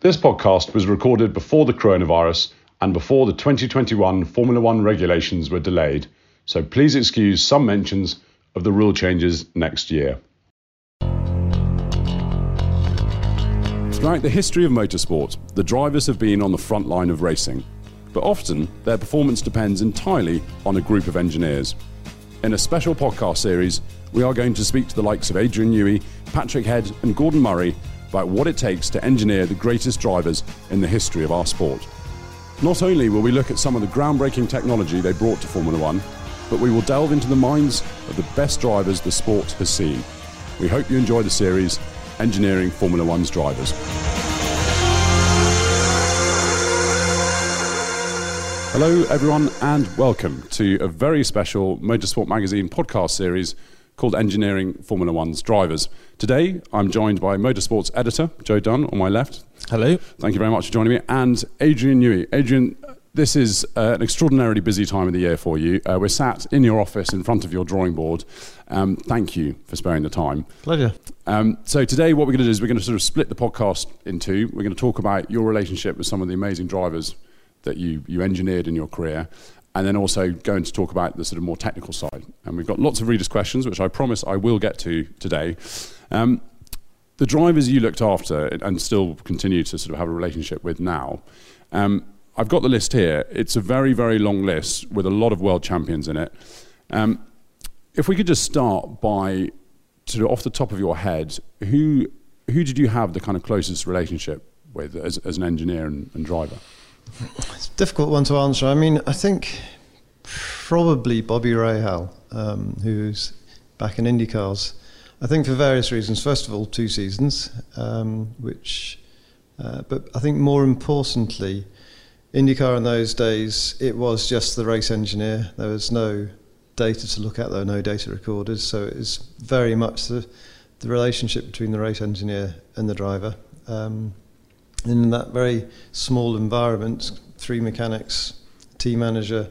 This podcast was recorded before the coronavirus and before the 2021 Formula One regulations were delayed, so please excuse some mentions of the rule changes next year. Throughout the history of motorsport, the drivers have been on the front line of racing, but often their performance depends entirely on a group of engineers. In a special podcast series, we are going to speak to the likes of Adrian Newey, Patrick Head, and Gordon Murray about what it takes to engineer the greatest drivers in the history of our sport. Not only will we look at some of the groundbreaking technology they brought to Formula One, but we will delve into the minds of the best drivers the sport has seen. We hope you enjoy the series Engineering Formula One's Drivers. Hello, everyone, and welcome to a very special Motorsport Magazine podcast series called Engineering Formula One's Drivers. Today, I'm joined by Motorsports editor Joe Dunn on my left. Hello. Thank you very much for joining me, and Adrian Newey. Adrian, this is uh, an extraordinarily busy time of the year for you. Uh, we're sat in your office in front of your drawing board. Um, thank you for sparing the time. Pleasure. Um, so today, what we're going to do is we're going to sort of split the podcast in two. We're going to talk about your relationship with some of the amazing drivers that you you engineered in your career, and then also going to talk about the sort of more technical side. And we've got lots of readers' questions, which I promise I will get to today. Um, the drivers you looked after and still continue to sort of have a relationship with now. Um, I've got the list here. It's a very, very long list with a lot of world champions in it. Um, if we could just start by, sort of off the top of your head, who who did you have the kind of closest relationship with as, as an engineer and, and driver? It's a difficult one to answer. I mean, I think probably Bobby Rahal, um, who's back in IndyCars. I think for various reasons. First of all, two seasons, um, which, uh, but I think more importantly, IndyCar in those days, it was just the race engineer. There was no data to look at, there were no data recorders, so it was very much the, the relationship between the race engineer and the driver. Um, in that very small environment, three mechanics, team manager,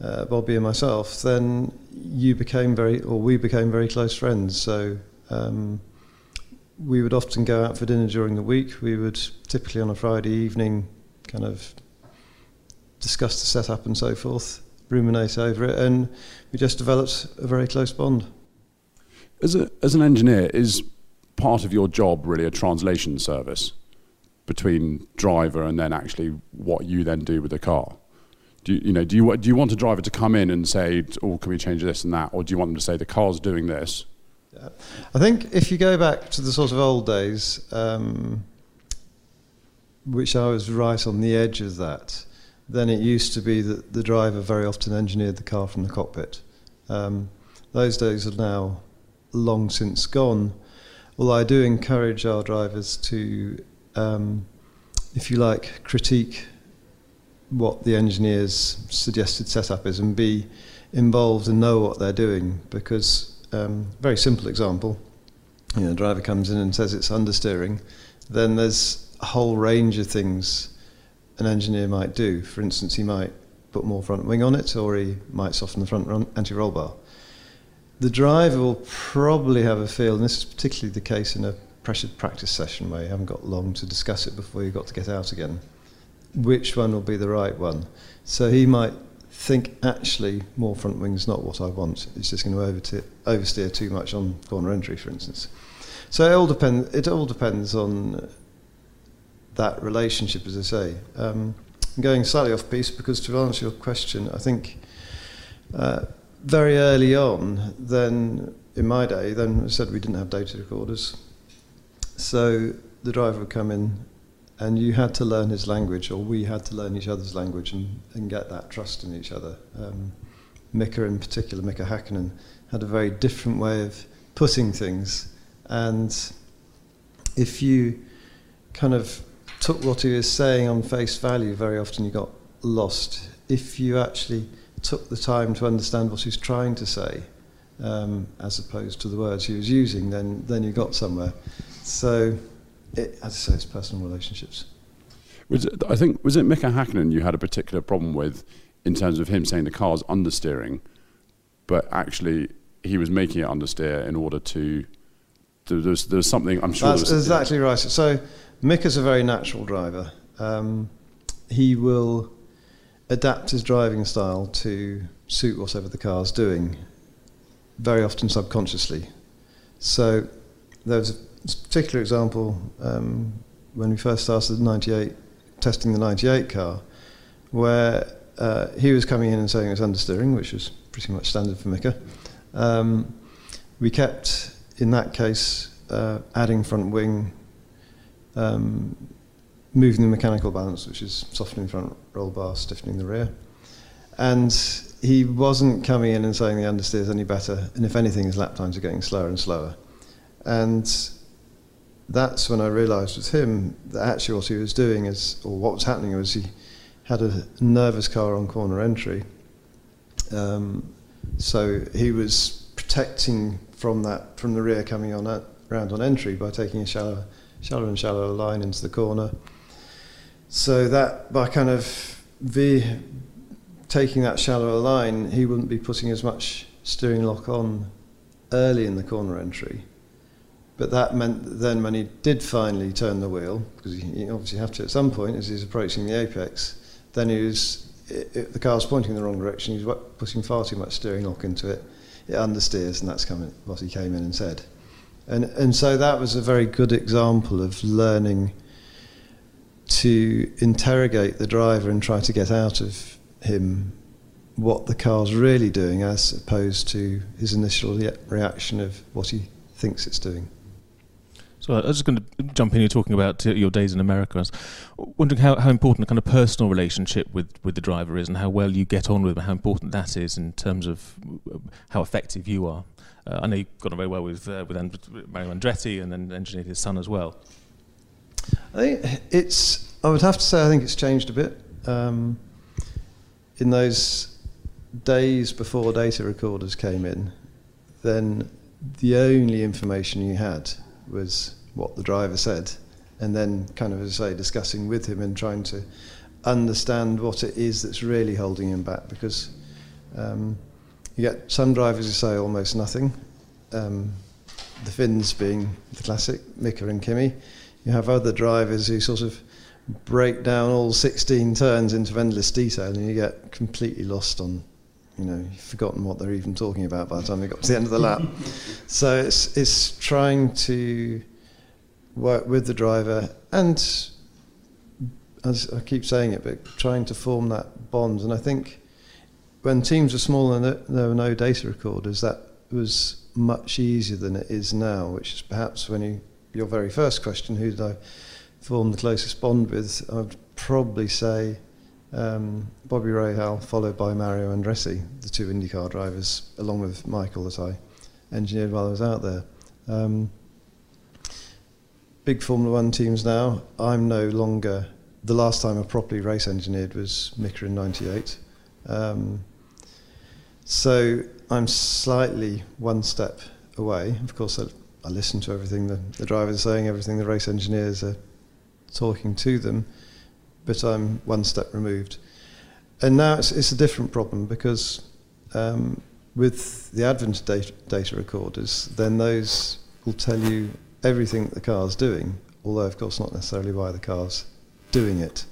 uh, Bobby and myself, then you became very, or we became very close friends. So um, we would often go out for dinner during the week. We would typically on a Friday evening kind of discuss the setup and so forth, ruminate over it, and we just developed a very close bond. As, a, as an engineer, is part of your job really a translation service between driver and then actually what you then do with the car? Do you, you know, do you, do you want a driver to come in and say, oh, can we change this and that? Or do you want them to say, the car's doing this? Yeah. I think if you go back to the sort of old days, um, which I was right on the edge of that, then it used to be that the driver very often engineered the car from the cockpit. Um, those days are now long since gone. Although I do encourage our drivers to, um, if you like, critique what the engineer's suggested setup is and be involved and know what they're doing. Because, um, very simple example, you know, the driver comes in and says it's understeering, then there's a whole range of things an engineer might do. For instance, he might put more front wing on it, or he might soften the front anti-roll bar. The driver will probably have a feel, and this is particularly the case in a pressured practice session where you haven't got long to discuss it before you've got to get out again, which one will be the right one. So he might think, actually, more front wing is not what I want. It's just going to oversteer too much on corner entry, for instance. So it all, depend, it all depends on that relationship, as I say. Um, I'm going slightly off piece because to answer your question, I think uh, very early on, then in my day, then I said we didn't have data recorders. So the driver would come in and you had to learn his language, or we had to learn each other's language and, and get that trust in each other. Um, Mika, in particular, Mika Hakkinen, had a very different way of putting things, and if you kind of took what he was saying on face value, very often you got lost. If you actually took the time to understand what he's trying to say, um, as opposed to the words he was using, then then you got somewhere. So, it, as I say, it's personal relationships. Was it, I think was it Mika Hakkinen you had a particular problem with in terms of him saying the car's understeering, but actually he was making it understeer in order to. There's, there's something I'm sure. That's exactly right. So Mika's a very natural driver. Um, he will adapt his driving style to suit whatever the car's doing, very often subconsciously. So there was a particular example um, when we first started the 98, testing the 98 car, where uh, he was coming in and saying it was understeering, which was pretty much standard for Mika. Um, we kept, in that case, uh, adding front wing, um, moving the mechanical balance, which is softening front roll bar, stiffening the rear. And he wasn't coming in and saying the understeer is any better, and if anything, his lap times are getting slower and slower. And that's when I realised with him that actually what he was doing is, or what was happening was he had a nervous car on corner entry. Um, so he was protecting from that, from the rear coming on round on entry by taking a shallow, shallower and shallower line into the corner. So that by kind of V taking that shallower line, he wouldn't be putting as much steering lock on early in the corner entry. But that meant then when he did finally turn the wheel, because he obviously have to at some point as he's approaching the apex, then he was it, it, the car's pointing in the wrong direction. He's putting far too much steering lock into it. It understeers, and that's coming, what he came in and said. And and so that was a very good example of learning to interrogate the driver and try to get out of him what the car's really doing as opposed to his initial reaction of what he thinks it's doing. So I was just going to jump in. You're talking about uh, your days in America. I was wondering how, how important a kind of personal relationship with, with the driver is, and how well you get on with him, how important that is in terms of uh, how effective you are. Uh, I know you've got on very well with uh, with Mario Andretti, and then engineered his son as well. I think it's. I would have to say I think it's changed a bit. Um, in those days before data recorders came in, then the only information you had was what the driver said, and then kind of, as I say, discussing with him and trying to understand what it is that's really holding him back because um, you get some drivers who say almost nothing. Um, the Finns being the classic, Mika and Kimi. You have other drivers who sort of break down all 16 turns into endless detail and you get completely lost on you know, you've forgotten what they're even talking about by the time they got to the end of the lap. so it's it's trying to work with the driver and as I keep saying it, but trying to form that bond. And I think when teams were small and there were no data recorders, that was much easier than it is now, which is perhaps when you, your very first question, who did I form the closest bond with? I'd probably say um, Bobby Rahal, followed by Mario Andretti, the two IndyCar drivers, along with Michael that I engineered while I was out there. Um, big Formula One teams now. I'm no longer. The last time I properly race engineered was Mika in '98. Um, so I'm slightly one step away. Of course, I, I listen to everything the, the drivers are saying, everything the race engineers are talking to them but I'm one step removed. And now it's, it's a different problem because um, with the advent of data, data recorders, then those will tell you everything the car's doing, although of course not necessarily why the car's doing it.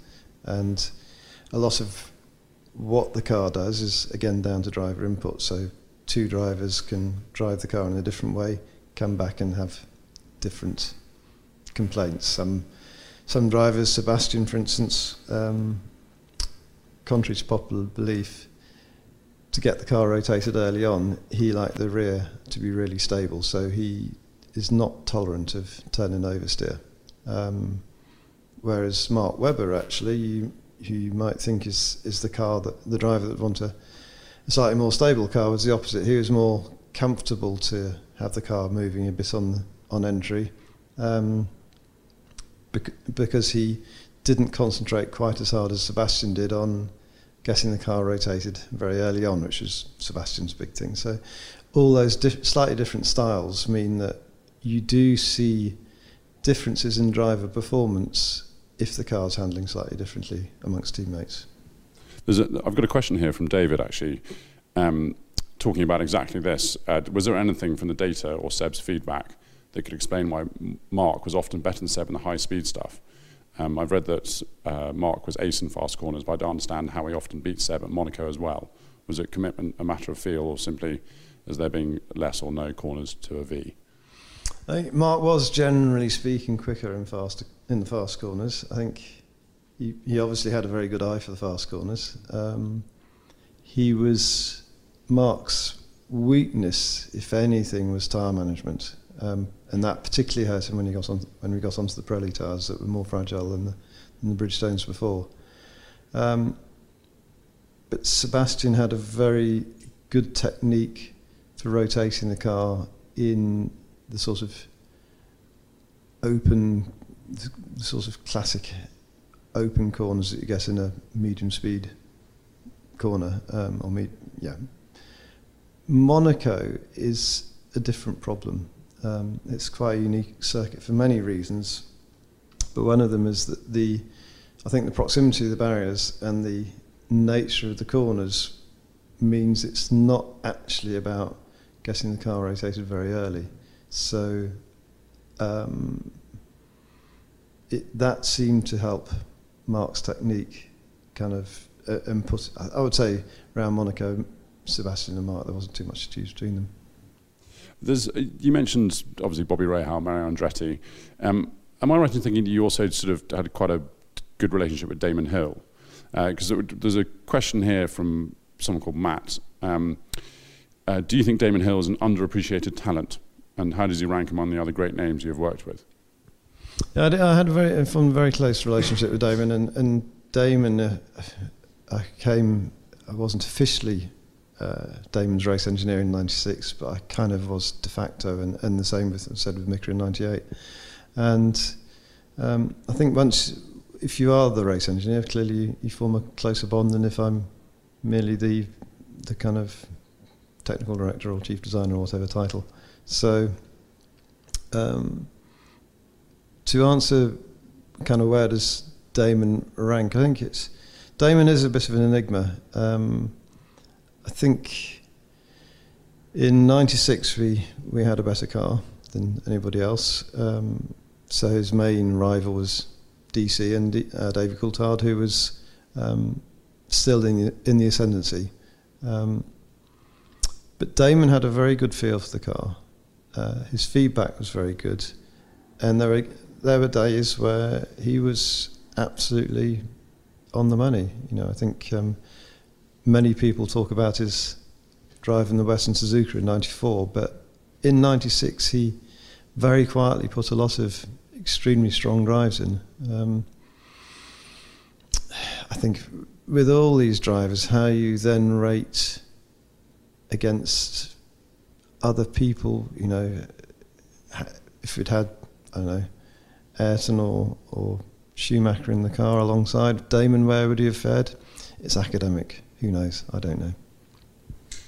And a lot of what the car does is again down to driver input. So two drivers can drive the car in a different way, come back and have different complaints. Some some drivers, Sebastian for instance, um, contrary to popular belief, to get the car rotated early on, he liked the rear to be really stable, so he is not tolerant of turning oversteer. Um, whereas Mark Webber, actually, you, who you might think is, is the car that the driver that want a, a slightly more stable car, was the opposite. He was more comfortable to have the car moving a bit on on entry. Um, because he didn't concentrate quite as hard as Sebastian did on getting the car rotated very early on, which was Sebastian's big thing. So all those slightly different styles mean that you do see differences in driver performance if the car's handling slightly differently amongst teammates. I've got a question here from David actually, um, talking about exactly this. Uh, was there anything from the data or Seb's feedback that could explain why Mark was often better than Seb in the high speed stuff? Um, I've read that uh, Mark was ace in fast corners, but I don't understand how he often beat Seb at Monaco as well. Was it commitment a matter of feel, or simply as there being less or no corners to a V? I think Mark was generally speaking quicker in fast in the fast corners. I think he, he obviously had a very good eye for the fast corners. Um, he was Mark's weakness, if anything, was tyre management. Um, and that particularly hurt him when he got on when we got onto the Pirelli tyres that were more fragile than the, than the Bridgestones before. Um, but Sebastian had a very good technique for rotating the car in the sort of open, the sort of classic open corners that you get in a medium speed corner um, or me, yeah. Monaco is a different problem. Um, it's quite a unique circuit for many reasons, but one of them is that the, I think the proximity of the barriers and the nature of the corners means it's not actually about getting the car rotated very early. So um, it, that seemed to help Mark's technique kind of uh, and put, I would say around Monaco, Sebastian and Mark, there wasn't too much to choose between them. There's, uh, you mentioned obviously Bobby Rahal, Mario Andretti. Um, am I right in thinking you also sort of had quite a good relationship with Damon Hill? Because uh, there's a question here from someone called Matt. Um, uh, do you think Damon Hill is an underappreciated talent? And how does he rank among the other great names you've worked with? Yeah, I, had a very, a very close relationship with Damon, and, and Damon, uh, I came, I wasn't officially uh, Damon's race engineer in '96, but I kind of was de facto, and, and the same with said with Mika in '98. And um, I think once, if you are the race engineer, clearly you, you, form a closer bond than if I'm merely the the kind of technical director or chief designer or whatever title. So. Um, to answer kind of where does Damon rank, I think it's Damon is a bit of an enigma. Um, I think in '96 we we had a better car than anybody else. Um, so his main rival was DC and uh, David Coulthard, who was um, still in the, in the ascendancy. Um, but Damon had a very good feel for the car. Uh, his feedback was very good, and there were there were days where he was absolutely on the money. You know, I think um, many people talk about his drive in the Western Suzuka in '94, but in '96 he very quietly put a lot of extremely strong drives in. Um, I think with all these drivers, how you then rate against other people, you know, if it had, I don't know, Ayrton or, or Schumacher in the car alongside Damon, where would he have fared? It's academic. Who knows? I don't know.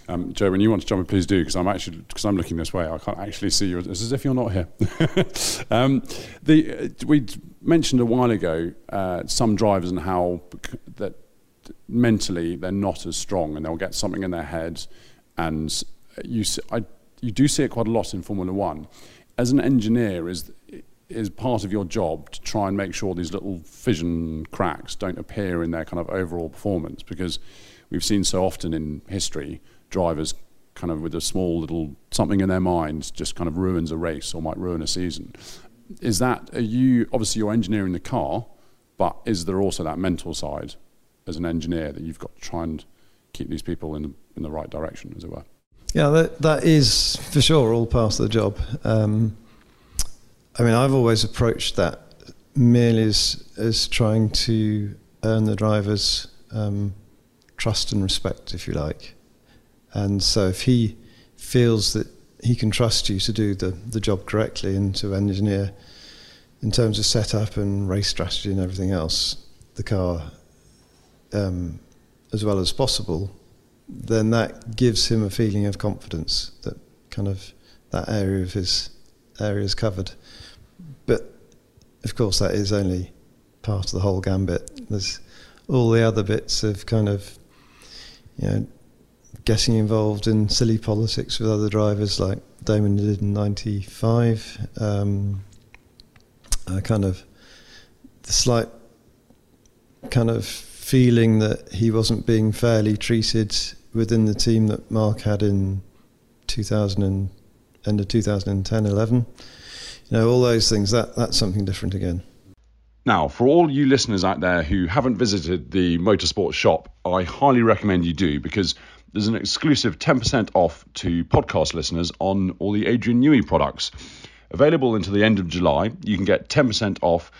Um, Joe, when you want to jump in, please do, because I'm actually because I'm looking this way. I can't actually see you. It's as if you're not here. um, the uh, we mentioned a while ago uh, some drivers and how that mentally they're not as strong, and they'll get something in their head, and you I, you do see it quite a lot in Formula One. As an engineer, is is part of your job to try and make sure these little fission cracks don't appear in their kind of overall performance because we've seen so often in history drivers kind of with a small little something in their minds just kind of ruins a race or might ruin a season. Is that are you obviously you're engineering the car but is there also that mental side as an engineer that you've got to try and keep these people in the, in the right direction as it were? Yeah that, that is for sure all part of the job. Um, I mean, I've always approached that merely as, as trying to earn the driver's um, trust and respect, if you like. And so if he feels that he can trust you to do the, the job correctly and to engineer in terms of setup and race strategy and everything else, the car um, as well as possible, then that gives him a feeling of confidence that kind of that area of his area is covered. But of course, that is only part of the whole gambit. There's all the other bits of kind of, you know, getting involved in silly politics with other drivers like Damon did in '95. Um, uh, kind of the slight kind of feeling that he wasn't being fairly treated within the team that Mark had in 2000 and end of 2010 11 you know all those things that that's something different again now, for all you listeners out there who haven't visited the Motorsport shop, I highly recommend you do because there's an exclusive 10% off to podcast listeners on all the Adrian Newey products. Available until the end of July, you can get 10% off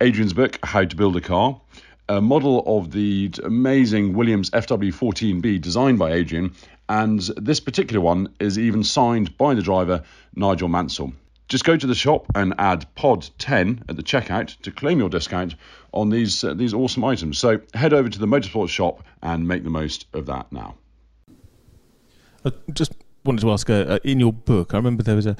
Adrian's book, How to Build a Car, a model of the amazing Williams FW14B designed by Adrian, and this particular one is even signed by the driver, Nigel Mansell. Just go to the shop and add pod 10 at the checkout to claim your discount on these uh, these awesome items. So head over to the Motorsport shop and make the most of that now. I just wanted to ask uh, uh, in your book, I remember there was a,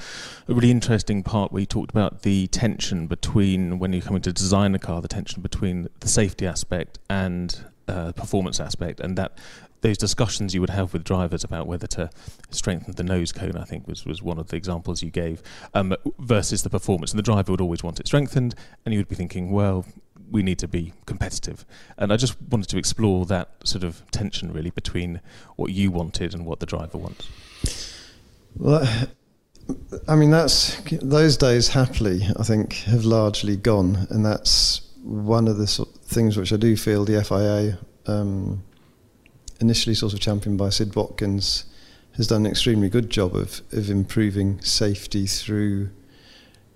a, really interesting part where you talked about the tension between when you're coming to design a car, the tension between the safety aspect and uh, performance aspect, and that those discussions you would have with drivers about whether to strengthen the nose cone, I think was, was one of the examples you gave, um, versus the performance. And the driver would always want it strengthened, and you would be thinking, well, we need to be competitive. And I just wanted to explore that sort of tension really between what you wanted and what the driver wants. Well, I mean, that's those days happily, I think, have largely gone, and that's one of the sort of things which I do feel the FIA, um, initially sort of championed by Sid Watkins, has done an extremely good job of, of improving safety through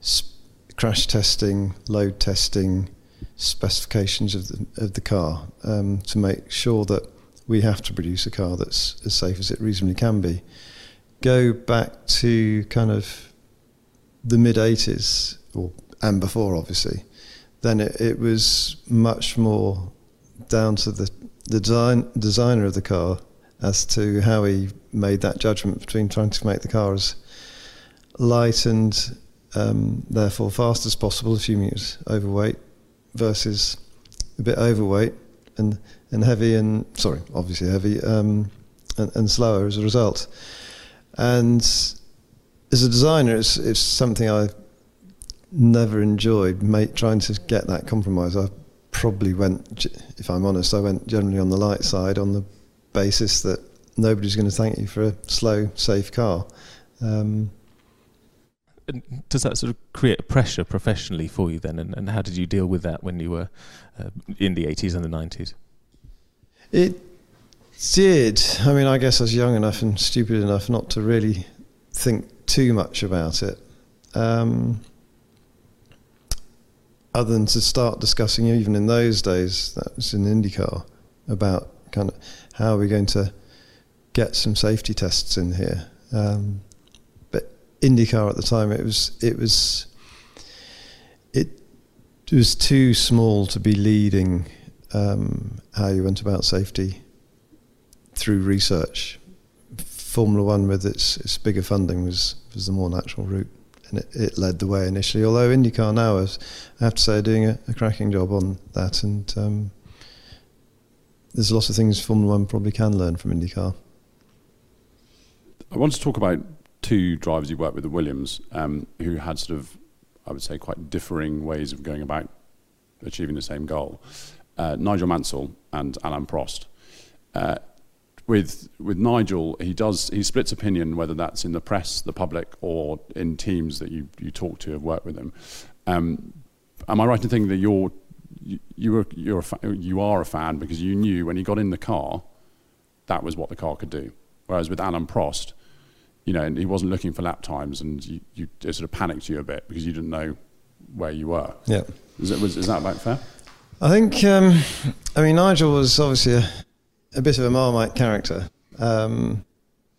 sp- crash testing, load testing, specifications of the, of the car um, to make sure that we have to produce a car that's as safe as it reasonably can be. Go back to kind of the mid 80s, or and before, obviously, then it, it was much more down to the, the design, designer of the car as to how he made that judgment between trying to make the car as light and um, therefore fast as possible, assuming it was overweight, versus a bit overweight and, and heavy and sorry, obviously heavy um, and, and, slower as a result. And as a designer, it's, it's something I never enjoyed trying to get that compromise. I probably went, if I'm honest, I went generally on the light side on the basis that nobody's going to thank you for a slow, safe car. Um, does that sort of create pressure professionally for you then? And, and how did you deal with that when you were uh, in the 80s and the 90s? It did. I mean, I guess I was young enough and stupid enough not to really think too much about it. Um, other than to start discussing, even in those days, that was in IndyCar, about kind of how are we going to get some safety tests in here. Um, but IndyCar at the time, it was it was it was too small to be leading um, how you went about safety through research. Formula One, with its its bigger funding, was was the more natural route, and it, it led the way initially. Although IndyCar now is, I have to say, doing a, a cracking job on that, and um, there's lots of things Formula One probably can learn from IndyCar. I want to talk about two drivers you worked with at Williams um, who had sort of, I would say, quite differing ways of going about achieving the same goal. Uh, Nigel Mansell and Alain Prost. Uh, with with Nigel, he does he splits opinion whether that's in the press, the public, or in teams that you you talk to have worked with him. Um, am I right in thinking that you're you, you were you're a fa- you are a fan because you knew when he got in the car that was what the car could do. Whereas with Alain Prost, you know, and he wasn't looking for lap times, and you, you it sort of panicked you a bit because you didn't know where you were. Yeah, is, it, was, is that about fair? I think, um, I mean, Nigel was obviously a, a bit of a Marmite character. Um,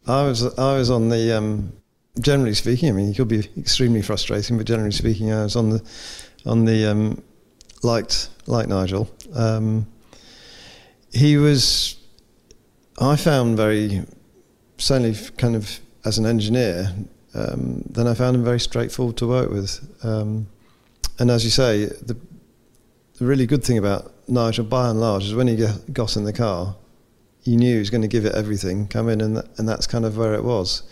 I was I was on the um, generally speaking. I mean, it could be extremely frustrating, but generally speaking, I was on the on the um, liked like Nigel. Um, he was, I found very certainly kind of as an engineer. Um, then I found him very straightforward to work with. Um, and as you say, the, the really good thing about Nigel, by and large, is when he got in the car, you knew he was going to give it everything, come in, and, th- and that's kind of where it was.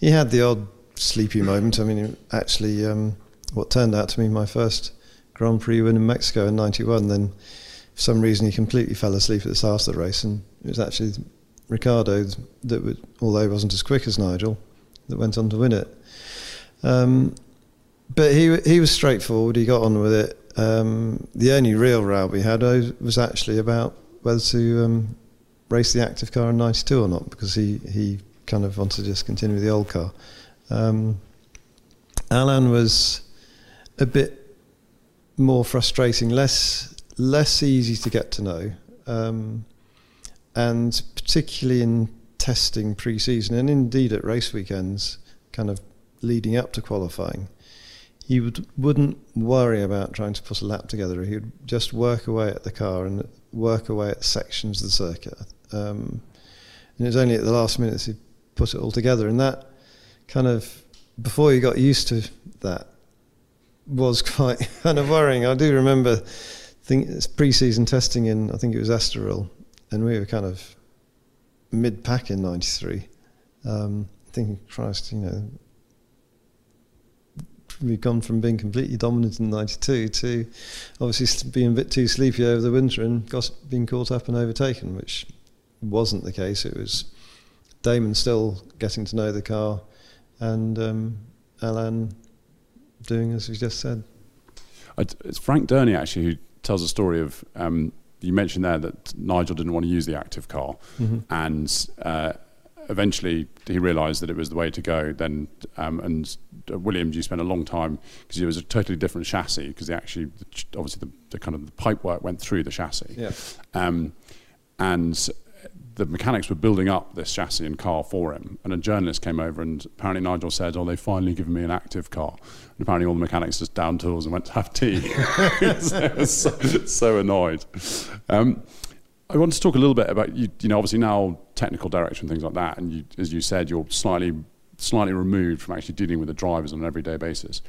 He had the odd sleepy moment. I mean, actually, um, what turned out to be my first Grand Prix win in Mexico in '91. Then, for some reason, he completely fell asleep at the start of the race, and it was actually Riccardo that, although he wasn't as quick as Nigel, that went on to win it. Um, but he he was straightforward. He got on with it. Um, the only real row we had was actually about whether to um, race the active car in '92 or not, because he he kind of wanted to just continue with the old car. Um, Alain was a bit more frustrating, less less easy to get to know, um, and particularly in testing pre-season and indeed at race weekends, kind of leading up to qualifying, he would wouldn't worry about trying to put a lap together. He would just work away at the car and work away at sections of the circuit. Um, and it was only at the last minute he put it all together, and that kind of before you got used to that was quite kind of worrying. I do remember think pre-season testing in I think it was Estoril, and we were kind of mid-pack in '93, um, thinking, Christ, you know, we've gone from being completely dominant in '92 to obviously being a bit too sleepy over the winter and got, being caught up and overtaken, which wasn't the case. It was Damon still getting to know the car and um, Alain doing as we just said. It's Frank Dernie actually who tells a story of. Um, you mentioned there that Nigel didn't want to use the active car, mm-hmm. and uh, eventually he realised that it was the way to go. Then um, and uh, Williams, you spent a long time because it was a totally different chassis because actually obviously the, the, kind of the pipe work went through the chassis. Yeah. Um, and the mechanics were building up this chassis and car for him. And a journalist came over, and apparently Nigel said, "Oh, they've finally given me an active car." And apparently all the mechanics just down tools and went to have tea. so, so, annoyed. Um, I want to talk a little bit about you. You know, obviously now technical direction and things like that, and you, as you said, you're slightly slightly removed from actually dealing with the drivers on an everyday basis.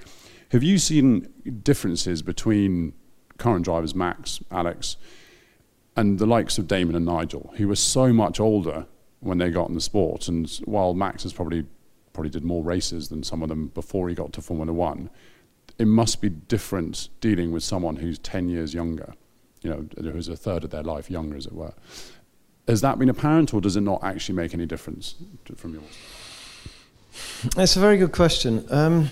Have you seen differences between current drivers, Max, Alex? And the likes of Damon and Nigel, who were so much older when they got in the sport, and while Max has probably probably did more races than some of them before he got to Formula One, it must be different dealing with someone who's ten years younger, you know, who's a third of their life younger, as it were. Has that been apparent, or does it not actually make any difference from yours? That's a very good question. Um,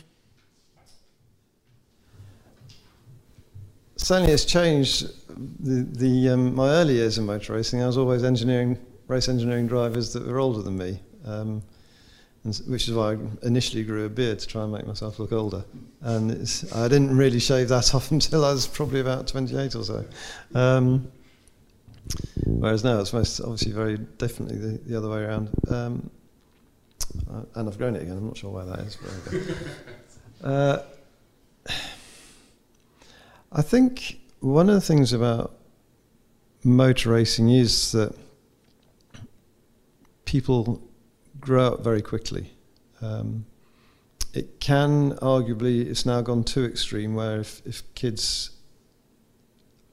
certainly, it's changed the, the um, my early years in motor racing, I was always engineering race engineering drivers that were older than me, um, which is why I initially grew a beard to try and make myself look older. And I didn't really shave that off until I was probably about 28 or so. Um, whereas now it's most obviously very definitely the, the other way around. Um, uh, and I've grown it again. I'm not sure why that is. But uh, I think one of the things about motor racing is that people grow up very quickly. Um, it can arguably, it's now gone too extreme where if, if kids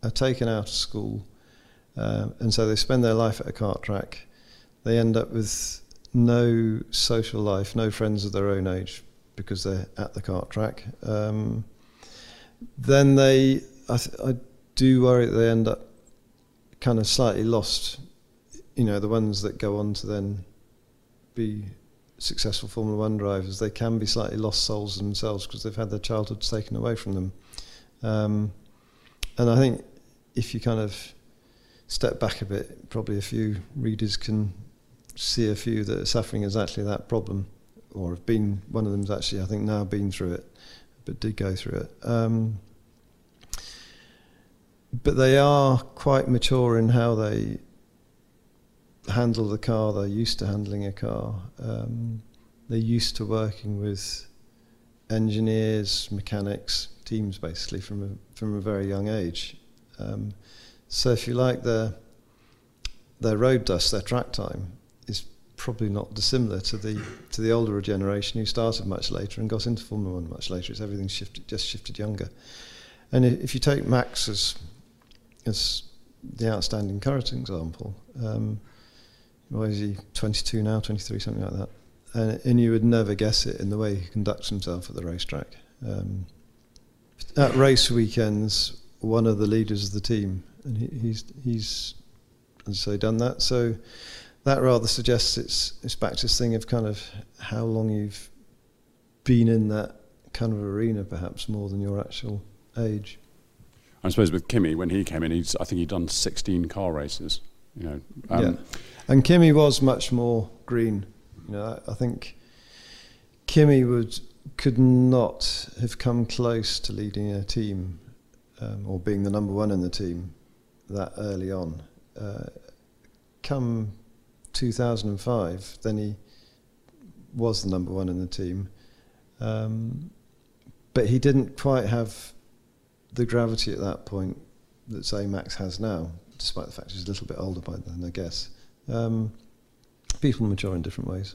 are taken out of school uh, and so they spend their life at a kart track, they end up with no social life, no friends of their own age because they're at the kart track. Um, then they I, I do worry they end up kind of slightly lost. You know, the ones that go on to then be successful Formula One drivers, they can be slightly lost souls themselves because they've had their childhoods taken away from them. Um, and I think if you kind of step back a bit, probably a few readers can see a few that are suffering exactly that problem, or have been. One of them's actually, I think, now been through it, but did go through it. Um, but they are quite mature in how they handle the car. They're used to handling a car. Um, they're used to working with engineers, mechanics, teams basically from a, from a very young age. Um, so if you like their their road dust, their track time is probably not dissimilar to the to the older generation who started much later and got into Formula One much later. It's everything shifted, just shifted younger. And if you take Max as as the outstanding current example, um, why is he 22 now, 23, something like that? And, and, you would never guess it in the way he conducts himself at the racetrack. Um, at race weekends, one of the leaders of the team, and he, he's he's as I say done that. So that rather suggests it's it's back to this thing of kind of how long you've been in that kind of arena, perhaps more than your actual age. I suppose with Kimi when he came in, he's I think he'd done 16 car races. You know, um, yeah, and Kimi was much more green. You know, I, I think Kimi would could not have come close to leading a team um, or being the number one in the team that early on. Uh, come 2005, then he was the number one in the team. Um, but he didn't quite have the gravity at that point that, say, Max has now, despite the fact he's a little bit older by then, I guess. Um, people mature in different ways.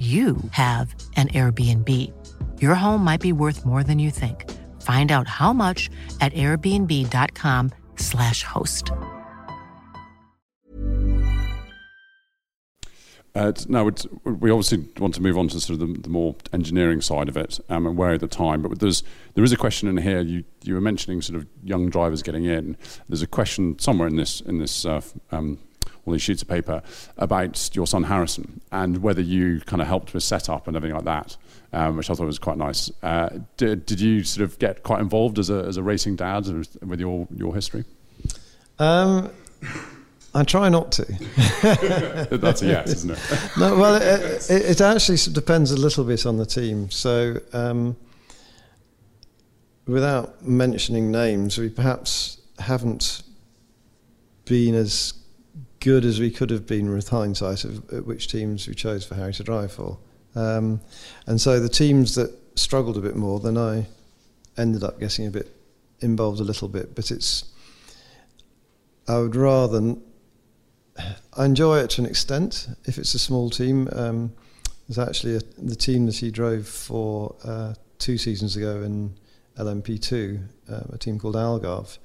you have an Airbnb. Your home might be worth more than you think. Find out how much at airbnb.com/slash host. Uh, now, we obviously want to move on to sort of the, the more engineering side of it, um, and where at the time. But there's there is a question in here. You you were mentioning sort of young drivers getting in. There's a question somewhere in this in this uh, um, all these sheets of paper about your son Harrison and whether you kind of helped with setup and everything like that, um, which I thought was quite nice. Uh, did, did you sort of get quite involved as a, as a racing dad with your, your history? Um, I try not to. That's a yes, isn't it? no, well, it, it, it, actually depends a little bit on the team. So, um, without mentioning names, we perhaps haven't been as good as we could have been with hindsight of which teams we chose for Harry to drive for. Um, and so the teams that struggled a bit more, then I ended up getting a bit involved a little bit. But it's, I would rather, I enjoy it to an extent if it's a small team. Um, there's actually a, the team that he drove for uh, two seasons ago in LMP2, uh, a team called Algarve.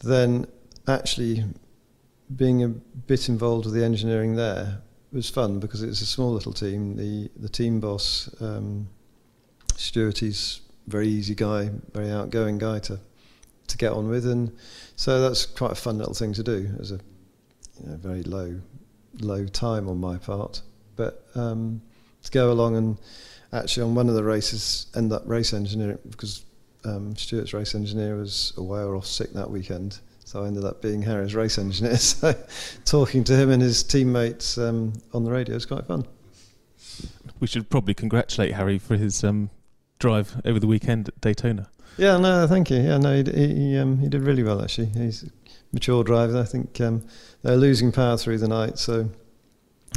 Then actually being a bit involved with the engineering there was fun because it's a small little team. The the team boss, um, Stuart, he's very easy guy, very outgoing guy to to get on with, and so that's quite a fun little thing to do as a you know, very low low time on my part. But um, to go along and actually on one of the races end up race engineering because um, Stuart's race engineer was away or off sick that weekend so I ended up being Harry's race engineer. So talking to him and his teammates um, on the radio was quite fun. We should probably congratulate Harry for his um, drive over the weekend at Daytona. Yeah, no, thank you. Yeah, no, he he, um, he did really well actually. He's a mature driver. I think um, they're losing power through the night, so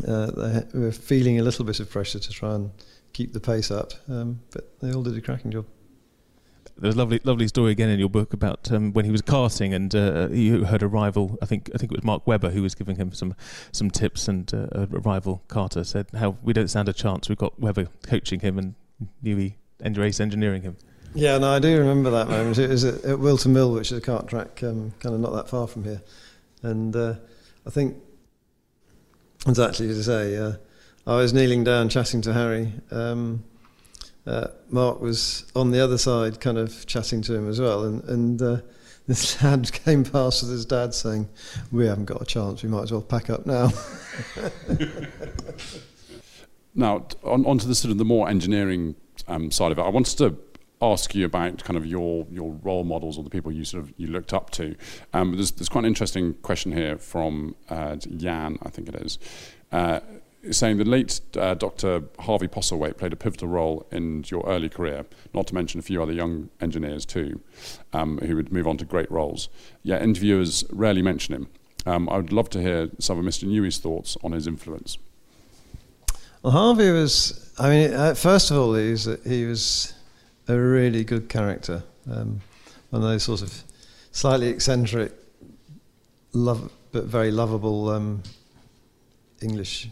uh, they were feeling a little bit of pressure to try and keep the pace up. Um, but they all did a cracking job there's a lovely, lovely story again in your book about um, when he was karting and uh, you heard a rival. I think I think it was Mark Webber who was giving him some some tips, and uh, a rival karter said, "How we don't stand a chance. We've got Webber coaching him and Newey race engineering him." Yeah, no, I do remember that moment. It was at, at Whilton Mill, which is a kart track, um, kind of not that far from here, and uh, I think exactly as to say uh, I was kneeling down chatting to Harry. Um, uh, Mark was on the other side, kind of chatting to him as well, and, and uh, this lad came past with his dad saying, "We haven't got a chance. We might as well pack up now." now, on, to the sort of the more engineering um, side of it, I wanted to ask you about kind of your your role models or the people you sort of you looked up to. Um, there's, there's quite an interesting question here from uh, Jan, I think it is. Uh, saying the late uh, Dr. Harvey Postlethwaite played a pivotal role in your early career, not to mention a few other young engineers too, um, who would move on to great roles. Yet interviewers rarely mention him. Um, I would love to hear some of Mr. Newey's thoughts on his influence. Well, Harvey was, I mean, uh, first of all, he was, he was a really good character. Um, one of those sort of slightly eccentric, love, but very lovable um, English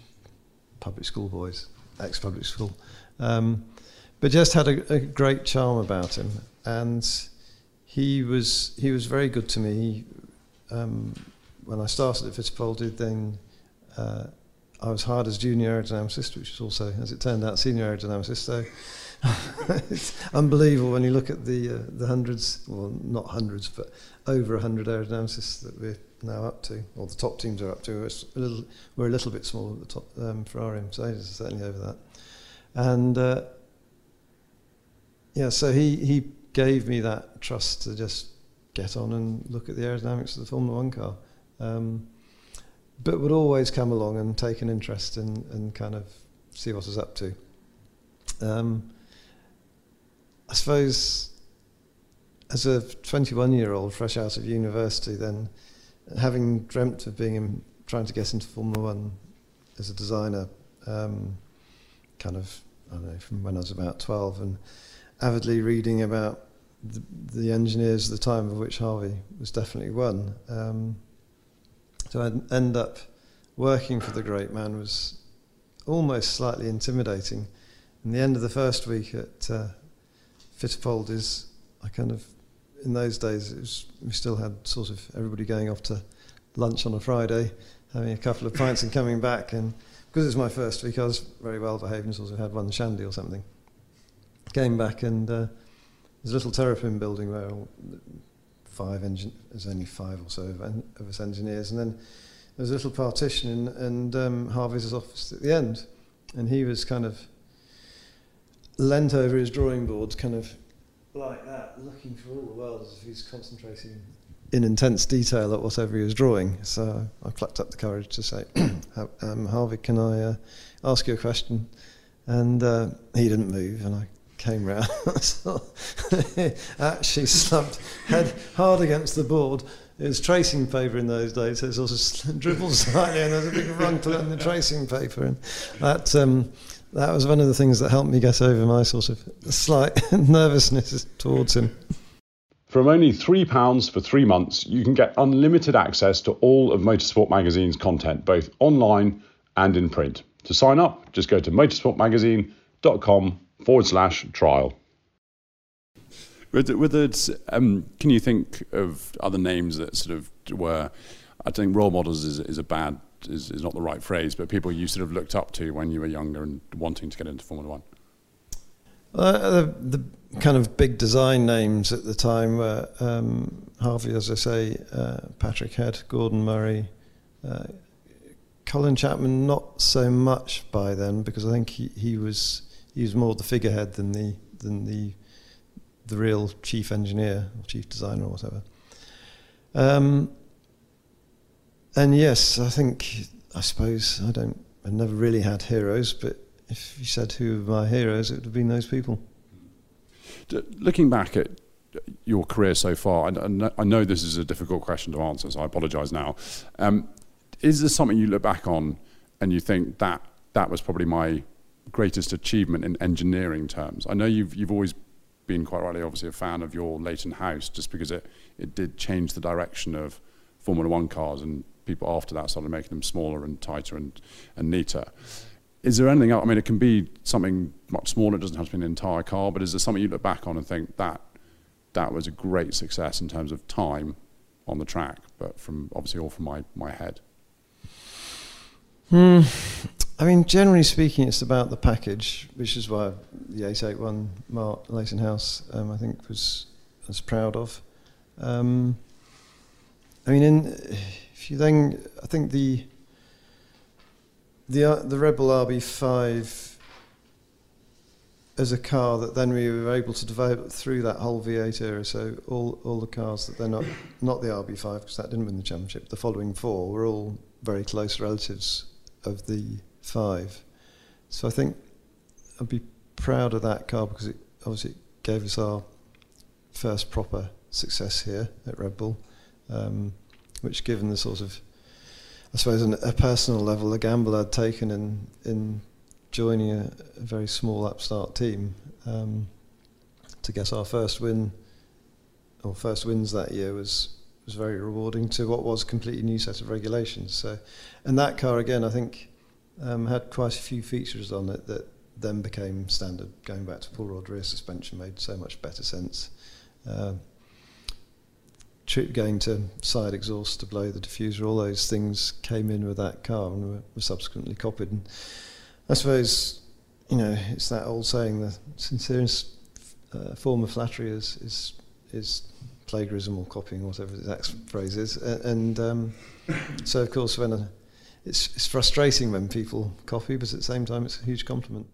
public school boys, ex public school, um, but just had a, a, great charm about him, and he was he was very good to me. Um, when I started at Fittipaldi, then uh, I was hired as junior aerodynamicist, which was also, as it turned out, senior aerodynamicist. So it's unbelievable when you look at the uh, the hundreds, well, not hundreds, but over hundred aerodynamicists that we're now up to, or the top teams are up to. We're a little, we're a little bit small at the top. Um, Ferrari Mercedes is certainly over that, and uh, yeah, so he he gave me that trust to just get on and look at the aerodynamics of the Formula One car. Um, but would always come along and take an interest in and kind of see what I was up to. Um, I suppose as a 21 year old fresh out of university, then having dreamt of being in, trying to get into Formula One as a designer, um, kind of, I don't know, from when I was about 12, and avidly reading about the, the engineers of the time of which Harvey was definitely one. Um, so I'd end up working for the great man was almost slightly intimidating. In the end of the first week at uh, I kind of in those days, was, we still had sort of everybody going off to lunch on a Friday, having a couple of pints and coming back. And because it was my first week, I was very well behaved and sort of had one shandy or something. Came back and uh, there's a little terrapin building where five engine, there's only five or so of, en- of us engineers, and then there's a little partition in, and um, Harvey's office at the end, and he was kind of leant over his drawing board, kind of like that, looking for all the world as if he's concentrating in intense detail at whatever he was drawing. So I plucked up the courage to say, um, Harvey, can I uh, ask you a question? And uh, he didn't move, and I came round. actually slumped head hard against the board. It was tracing paper in those days, so it sort of dribbled slightly, and there's a big runkle in the tracing paper. And that um, that was one of the things that helped me get over my sort of slight nervousness towards him. From only £3 for three months, you can get unlimited access to all of Motorsport Magazine's content, both online and in print. To sign up, just go to motorsportmagazine.com forward slash trial. With, with it, um, can you think of other names that sort of were, I think role models is, is a bad is, is not the right phrase, but people you sort of looked up to when you were younger and wanting to get into Formula One? Uh, the, the, kind of big design names at the time were um, Harvey, as I say, uh, Patrick Head, Gordon Murray, uh, Colin Chapman. Not so much by then because I think he, he was he was more the figurehead than the than the the real chief engineer or chief designer or whatever. Um, and yes, I think, I suppose, I don't, I never really had heroes, but if you said who were my heroes, it would have been those people. Looking back at your career so far, and I know this is a difficult question to answer, so I apologise now. Um, is there something you look back on and you think that that was probably my greatest achievement in engineering terms? I know you've you've always been quite rightly, obviously, a fan of your Leyton House, just because it, it did change the direction of Formula One cars, and people after that started making them smaller and tighter and, and neater. Is there anything else? I mean, it can be something much smaller, it doesn't have to be an entire car, but is there something you look back on and think that that was a great success in terms of time on the track, but from obviously all from my, my head? Hmm. I mean, generally speaking, it's about the package, which is why the 881 Mark Leyton House, um, I think, was was proud of. Um, I mean, in, if you then, I think the the uh, the Red Bull RB5 as a car that then we were able to develop through that whole V8 era. So all all the cars that they're not not the RB5 because that didn't win the championship. The following four were all very close relatives of the five. So I think I'd be proud of that car because it obviously gave us our first proper success here at Red Bull, um, which given the sort of, I suppose, on a personal level, the gamble I'd taken in in joining a, a very small upstart team um, to get our first win or first wins that year was was very rewarding to what was a completely new set of regulations. So, and that car again, I think um, had quite a few features on it that then became standard. Going back to pull rod rear suspension made so much better sense. Um, going to side exhaust to blow the diffuser, all those things came in with that car and were, were subsequently copied. And I suppose, you know, it's that old saying: the sincerest uh, form of flattery is is is plagiarism or copying, whatever the exact phrase is. And um, so, of course, when a, it's, it's frustrating when people copy, but at the same time, it's a huge compliment.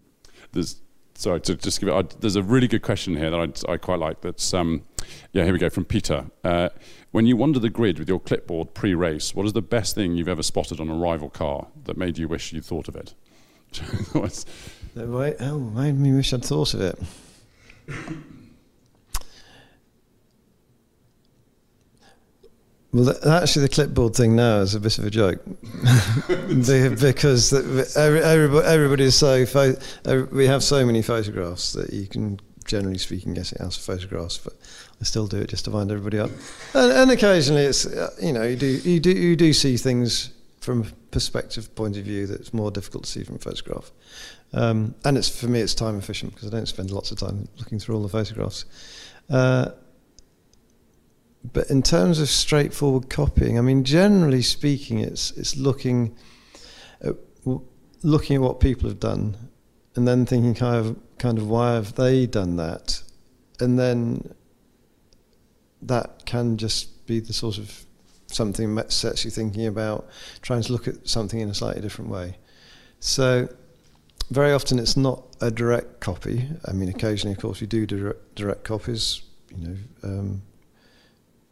There's sorry to just give it. I, there's a really good question here that I, I quite like. That's um, yeah. Here we go from Peter. Uh, when you wander the grid with your clipboard pre-race, what is the best thing you've ever spotted on a rival car that made you wish you'd thought of it? Wait, oh, made me wish I'd thought of it. Well, actually, the clipboard thing now is a bit of a joke because everybody, everybody is so. We have so many photographs that you can, generally speaking, get it out of photographs. But I still do it just to wind everybody up. And, and occasionally, it's uh, you know you do you do you do see things from a perspective point of view that's more difficult to see from a photograph. Um, and it's for me, it's time efficient because I don't spend lots of time looking through all the photographs. Uh, but in terms of straightforward copying, I mean, generally speaking, it's it's looking at, looking at what people have done, and then thinking kind of kind of why have they done that, and then that can just be the sort of something that sets you thinking about trying to look at something in a slightly different way. So very often it's not a direct copy. I mean, occasionally, of course, we do direct, direct copies. You know. Um,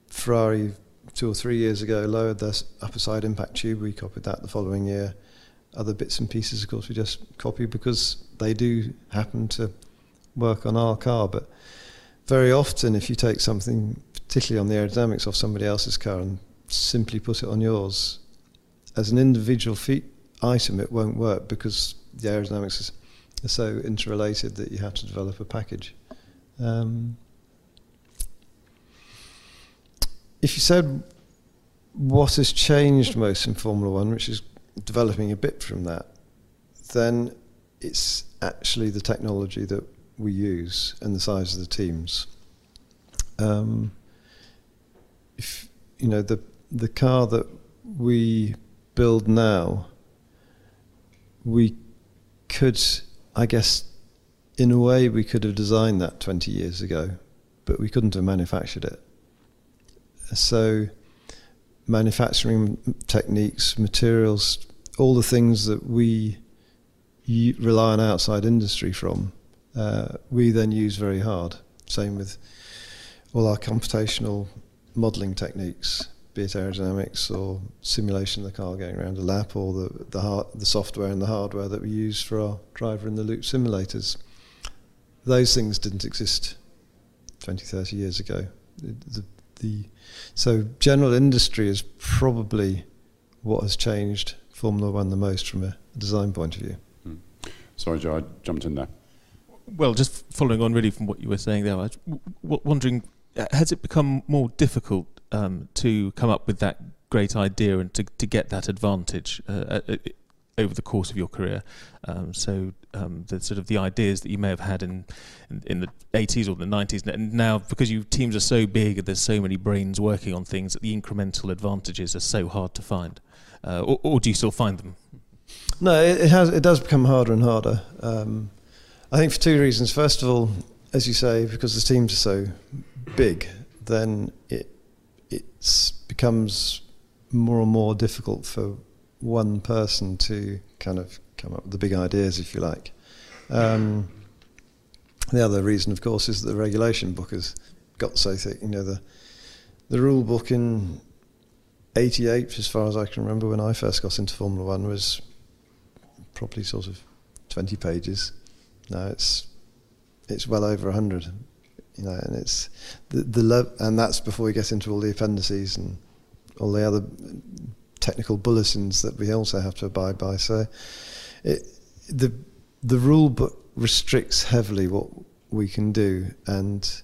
Ferrari two or three years ago lowered their upper side impact tube. We copied that the following year. Other bits and pieces, of course, we just copy because they do happen to work on our car. But very often, if you take something, particularly on the aerodynamics of somebody else's car, and simply put it on yours, as an individual feat item, it won't work because the aerodynamics are so interrelated that you have to develop a package. Um, if you said what has changed most in Formula One, which is developing a bit from that, then it's actually the technology that we use and the size of the teams. Um, if you know the the car that we build now, we could, I guess, in a way, we could have designed that 20 years ago, but we couldn't have manufactured it. So, manufacturing techniques, materials, all the things that we rely on outside industry from, uh, we then use very hard. Same with all our computational modelling techniques, be it aerodynamics or simulation of the car going around a lap, or the the, hard, the software and the hardware that we use for our driver in the loop simulators. Those things didn't exist 20, 30 years ago. The, the, the so general industry is probably what has changed Formula One the most from a design point of view. Hmm. Sorry, Joe, I jumped in there. Well, just following on really from what you were saying there, I was w- wondering, has it become more difficult um, to come up with that great idea and to, to get that advantage uh, uh, uh, over the course of your career? Um, so um, the sort of the ideas that you may have had in, in, in the 80s or the 90s, and now because you teams are so big and there's so many brains working on things, that the incremental advantages are so hard to find, uh, or, or do you still find them? No, it, it has. It does become harder and harder. Um, I think for two reasons. First of all, as you say, because the teams are so big, then it it becomes more and more difficult for one person to kind of come up with the big ideas, if you like. Um, the other reason, of course, is that the regulation book has got so thick. You know, the the rule book in '88, as far as I can remember, when I first got into Formula One, was probably sort of 20 pages. Now it's it's well over 100, you know, and it's the the lo- and that's before we get into all the appendices and all the other technical bulletins that we also have to abide by. So it, the the rule book restricts heavily what we can do, and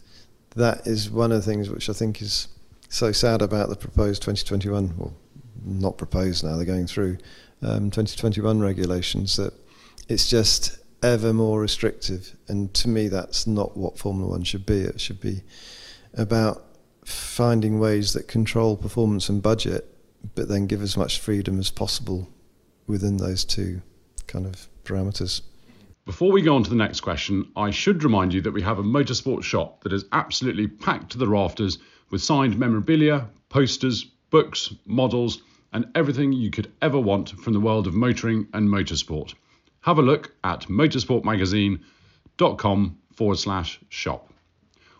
that is one of the things which I think is so sad about the proposed 2021, well, not proposed now, they're going through um, 2021 regulations that it's just ever more restrictive. And to me, that's not what Formula One should be. It should be about finding ways that control performance and budget, but then give as much freedom as possible within those two kind of parameters. Before we go on to the next question, I should remind you that we have a motorsport shop that is absolutely packed to the rafters with signed memorabilia, posters, books, models, and everything you could ever want from the world of motoring and motorsport. Have a look at motorsportmagazine.com forward slash shop.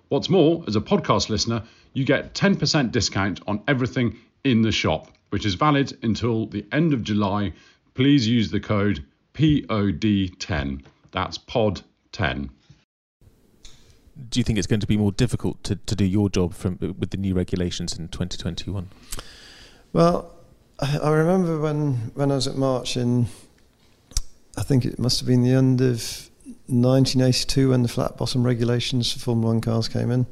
What's more, as a podcast listener, you get 10% discount on everything in the shop, which is valid until the end of July. Please use the code POD10. That's POD10. Do you think it's going to be more difficult to, to do your job from with the new regulations in 2021? Well, I remember when, when I was at March in, I think it must have been the end of 1982 when the flat bottom regulations for Formula One cars came in,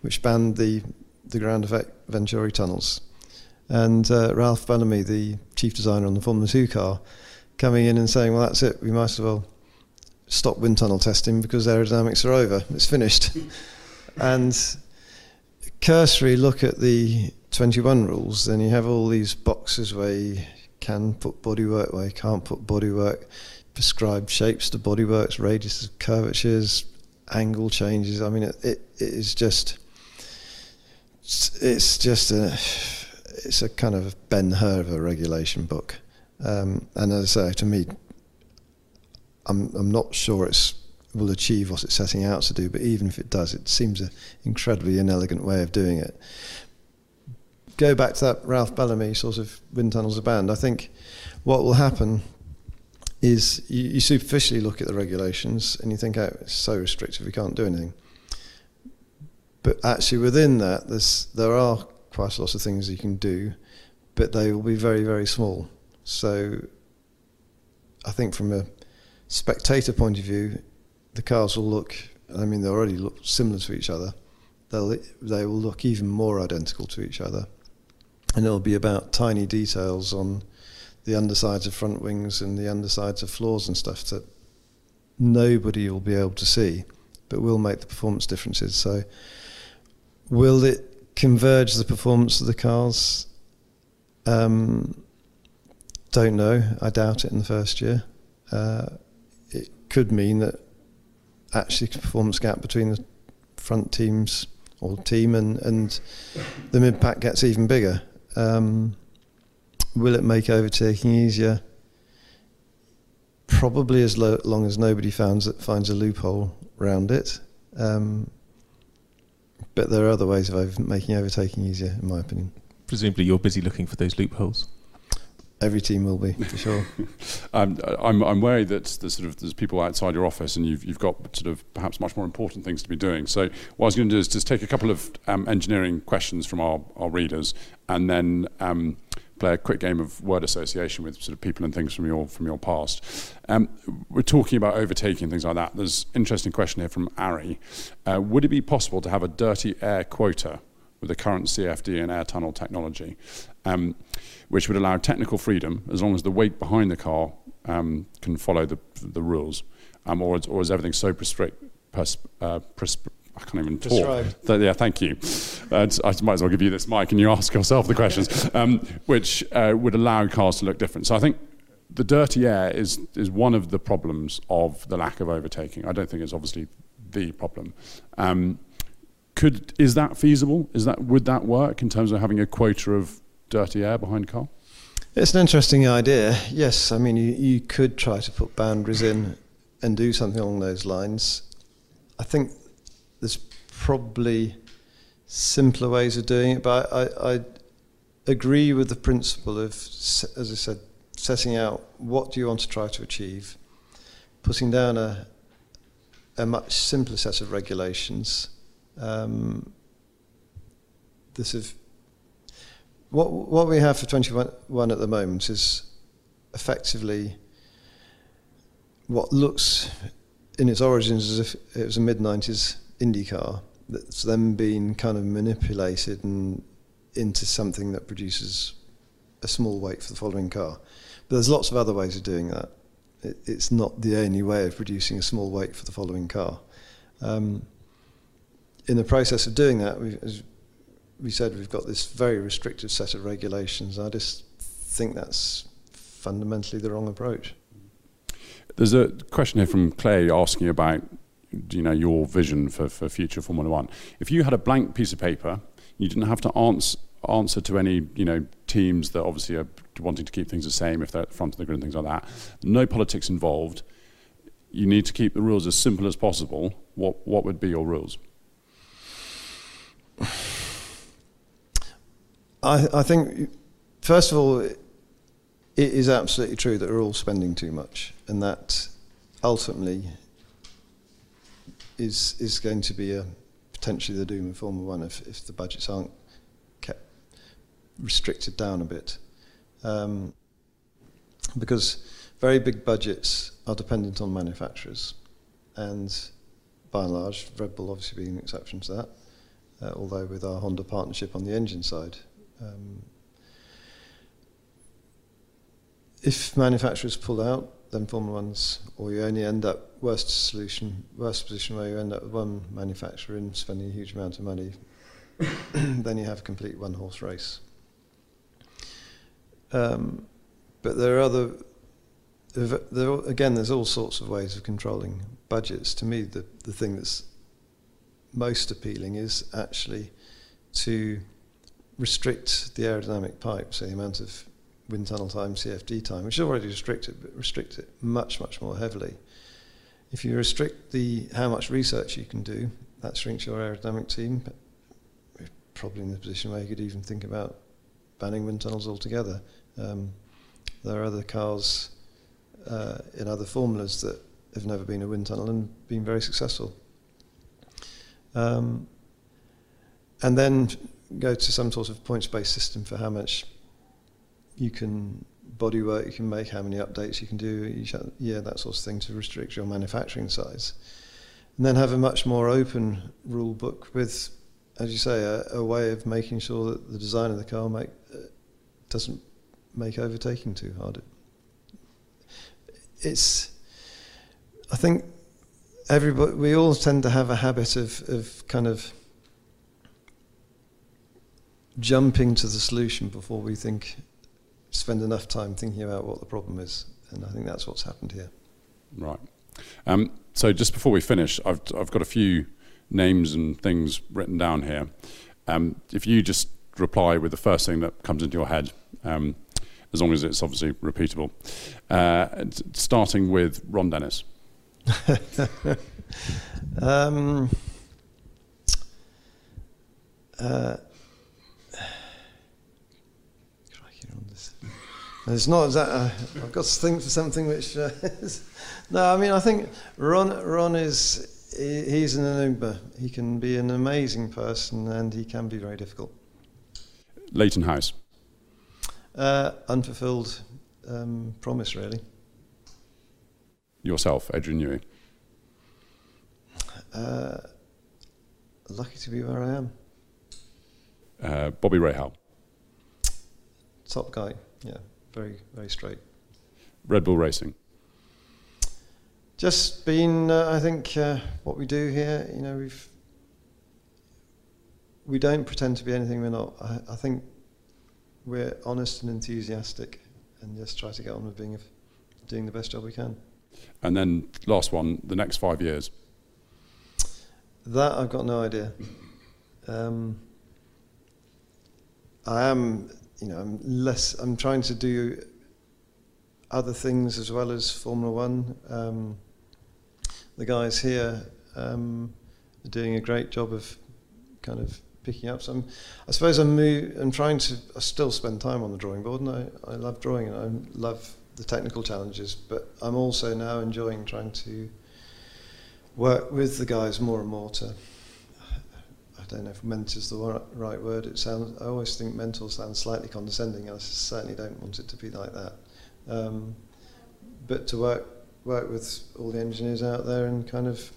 which banned the, the ground effect Venturi tunnels. And uh, Ralph Bellamy, the chief designer on the Formula 2 car, coming in and saying, well, that's it, we might as well stop wind tunnel testing because aerodynamics are over, it's finished. and cursory look at the 21 rules, then you have all these boxes where you can put bodywork, where you can't put bodywork, prescribed shapes to bodyworks, radius curvatures, angle changes. I mean, it, it, it is just, it's just a, it's a kind of Ben Hur of a regulation book. Um, and as I say, to me, I'm, I'm not sure it's will achieve what it's setting out to do, but even if it does, it seems an incredibly inelegant way of doing it go back to that Ralph Bellamy sort of wind tunnels banned, I think what will happen is you, you, superficially look at the regulations and you think, oh, it's so restrictive, we can't do anything. But actually, within that, there are quite a lot of things you can do, but they will be very, very small. So I think from a spectator point of view, the cars will look, I mean, they already look similar to each other. They'll, they will look even more identical to each other and it'll be about tiny details on the undersides of front wings and the undersides of floors and stuff that nobody will be able to see, but will make the performance differences. So, will it converge the performance of the cars? Um, don't know. I doubt it in the first year. Uh, it could mean that actually the performance gap between the front teams or team and, and the mid pack gets even bigger. Um, will it make overtaking easier? Probably as lo- long as nobody finds finds a loophole around it. Um, but there are other ways of over- making overtaking easier, in my opinion. Presumably, you're busy looking for those loopholes. Every team will be for sure. um, I'm I'm worried that there's sort of there's people outside your office and you've you've got sort of perhaps much more important things to be doing. So what I was going to do is just take a couple of um, engineering questions from our, our readers and then um, play a quick game of word association with sort of people and things from your from your past. Um, we're talking about overtaking things like that. There's an interesting question here from Ari. Uh, would it be possible to have a dirty air quota with the current CFD and air tunnel technology, um, which would allow technical freedom as long as the weight behind the car um, can follow the the rules, um, or, or is everything so prescript, pers- uh, pres- I can't even talk. Th- yeah, thank you. Uh, I might as well give you this mic and you ask yourself the questions, um, which uh, would allow cars to look different. So I think the dirty air is, is one of the problems of the lack of overtaking. I don't think it's obviously the problem. Um, could is that feasible? Is that would that work in terms of having a quota of dirty air behind a car? It's an interesting idea. Yes, I mean you, you could try to put boundaries in and do something along those lines. I think there's probably simpler ways of doing it, but I, I agree with the principle of, as I said, setting out what do you want to try to achieve, putting down a, a much simpler set of regulations. Um, this is what what we have for 21 at the moment is effectively what looks in its origins as if it was a mid 90s IndyCar that's then been kind of manipulated and into something that produces a small weight for the following car. But there's lots of other ways of doing that. It, it's not the only way of producing a small weight for the following car. Um, in the process of doing that, we, as we said, we've got this very restrictive set of regulations. I just think that's fundamentally the wrong approach. There's a question here from Clay asking about you know your vision for, for future Formula One. If you had a blank piece of paper, you didn't have to answer answer to any you know teams that obviously are wanting to keep things the same if they're at the front of the grid and things like that. No politics involved. You need to keep the rules as simple as possible. What what would be your rules? I I think first of all it is absolutely true that we're all spending too much and that ultimately is is going to be a potentially the doom of Formula One if, if the budgets aren't kept restricted down a bit. Um, because very big budgets are dependent on manufacturers, and by and large, Red Bull obviously being an exception to that, uh, although with our Honda partnership on the engine side. Um, if manufacturers pull out, then Formula One's, or you only end up worst solution, worst position where you end up with one manufacturer in spending a huge amount of money, then you have a complete one horse race. Um, but there are other, there are, again, there's all sorts of ways of controlling budgets. To me, the, the thing that's most appealing is actually to restrict the aerodynamic pipe, so the amount of wind tunnel time, CFD time, which is already restricted, but restrict it much, much more heavily. If you restrict the how much research you can do, that shrinks your aerodynamic team. But we're probably in a position where you could even think about banning wind tunnels altogether. Um, there are other cars uh, in other formulas that have never been a wind tunnel and been very successful. Um, and then go to some sort of points-based system for how much you can bodywork you can make, how many updates you can do each year, that sort of thing to restrict your manufacturing size. And then have a much more open rule book with, as you say, a, a way of making sure that the design of the car make, uh, doesn't make overtaking too hard. It's, I think, everybody, we all tend to have a habit of, of kind of jumping to the solution before we think spend enough time thinking about what the problem is. And I think that's what's happened here. Right. Um, so just before we finish, I've, I've got a few names and things written down here. Um, if you just reply with the first thing that comes into your head, um, as long as it's obviously repeatable. Uh, starting with Ron Dennis. um, uh, It's not that uh, I've got to think for something which. Uh, no, I mean I think Ron. Ron is he, he's an enigma. He can be an amazing person, and he can be very difficult. Leyton House. Uh, unfulfilled um, promise, really. Yourself, Adrian Newey. Uh, lucky to be where I am. Uh, Bobby Rahal. Top guy, yeah, very, very straight. Red Bull Racing. Just been, uh, I think, uh, what we do here. You know, we've we don't pretend to be anything we're not. I, I think we're honest and enthusiastic, and just try to get on with being doing the best job we can. And then last one, the next five years. That I've got no idea. Um, I am, you know, I'm less. I'm trying to do other things as well as Formula One. Um, the guys here um, are doing a great job of kind of picking up some. I suppose I'm, I'm trying to. I still spend time on the drawing board, and I, I love drawing, and I love the technical challenges. But I'm also now enjoying trying to work with the guys more and more to. I don't know if mentor is the right word. It sounds. I always think mentor sounds slightly condescending. I certainly don't want it to be like that. Um, but to work work with all the engineers out there and kind of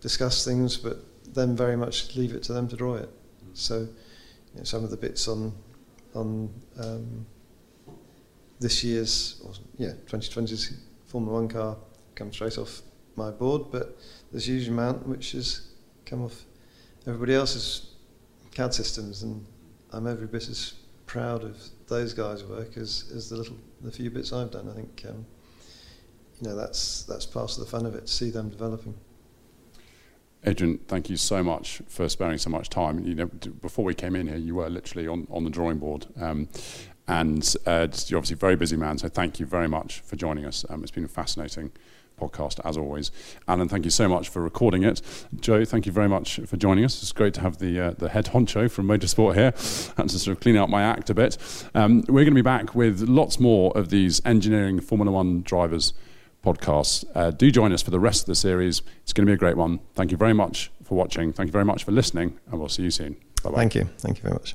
discuss things, but then very much leave it to them to draw it. So you know, some of the bits on on um, this year's or, yeah 2020's Formula One car come straight off my board, but there's a huge amount which has come off everybody else's CAD systems, and I'm every bit as proud of those guys' work as, as the little the few bits I've done. I think um, you know that's that's part of the fun of it to see them developing. Adrian, thank you so much for sparing so much time. You know, before we came in here, you were literally on, on the drawing board. Um, and uh, you're obviously a very busy man, so thank you very much for joining us. Um, it's been fascinating podcast, as always. Alan, thank you so much for recording it. Joe, thank you very much for joining us. It's great to have the, uh, the head honcho from Motorsport here and to sort of clean out my act a bit. Um, we're going to be back with lots more of these engineering Formula One drivers podcasts. Uh, do join us for the rest of the series. It's going to be a great one. Thank you very much for watching. Thank you very much for listening, and we'll see you soon. Bye bye. Thank you. Thank you very much.